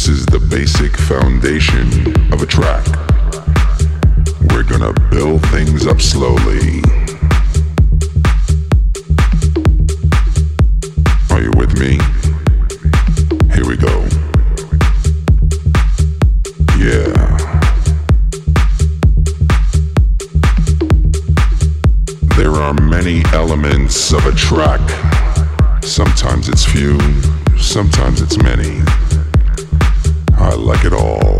This is the basic foundation of a track. We're gonna build things up slowly. Are you with me? Here we go. Yeah. There are many elements of a track. Sometimes it's few, sometimes it's many. I like it all.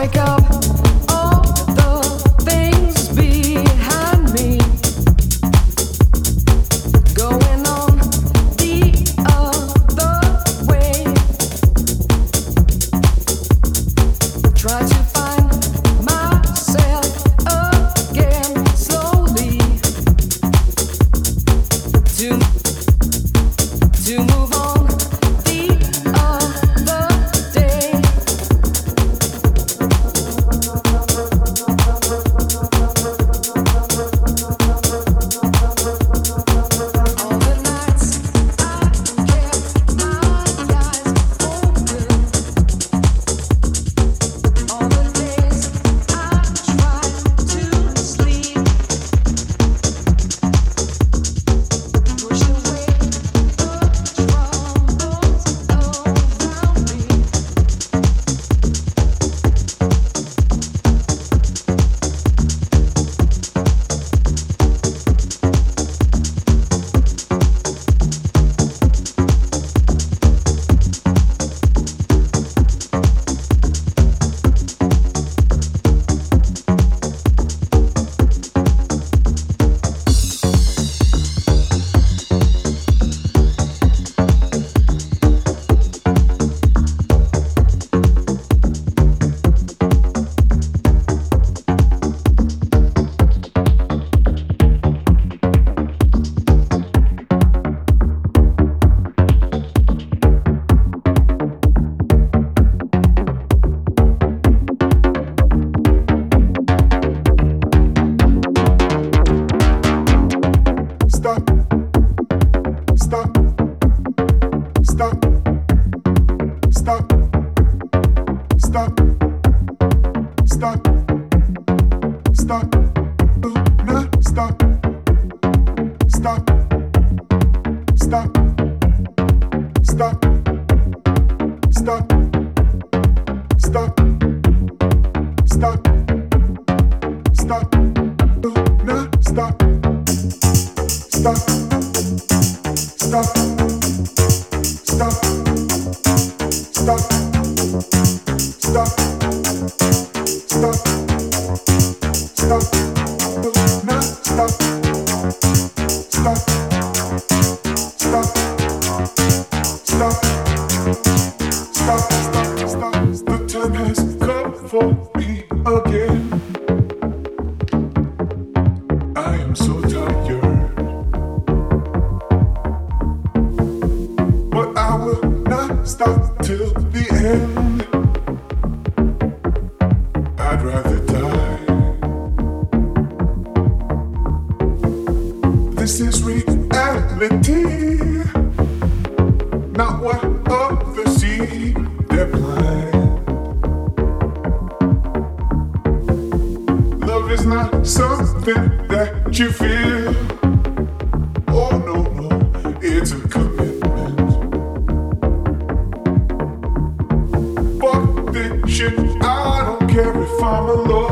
Break up. I don't care if I'm alone.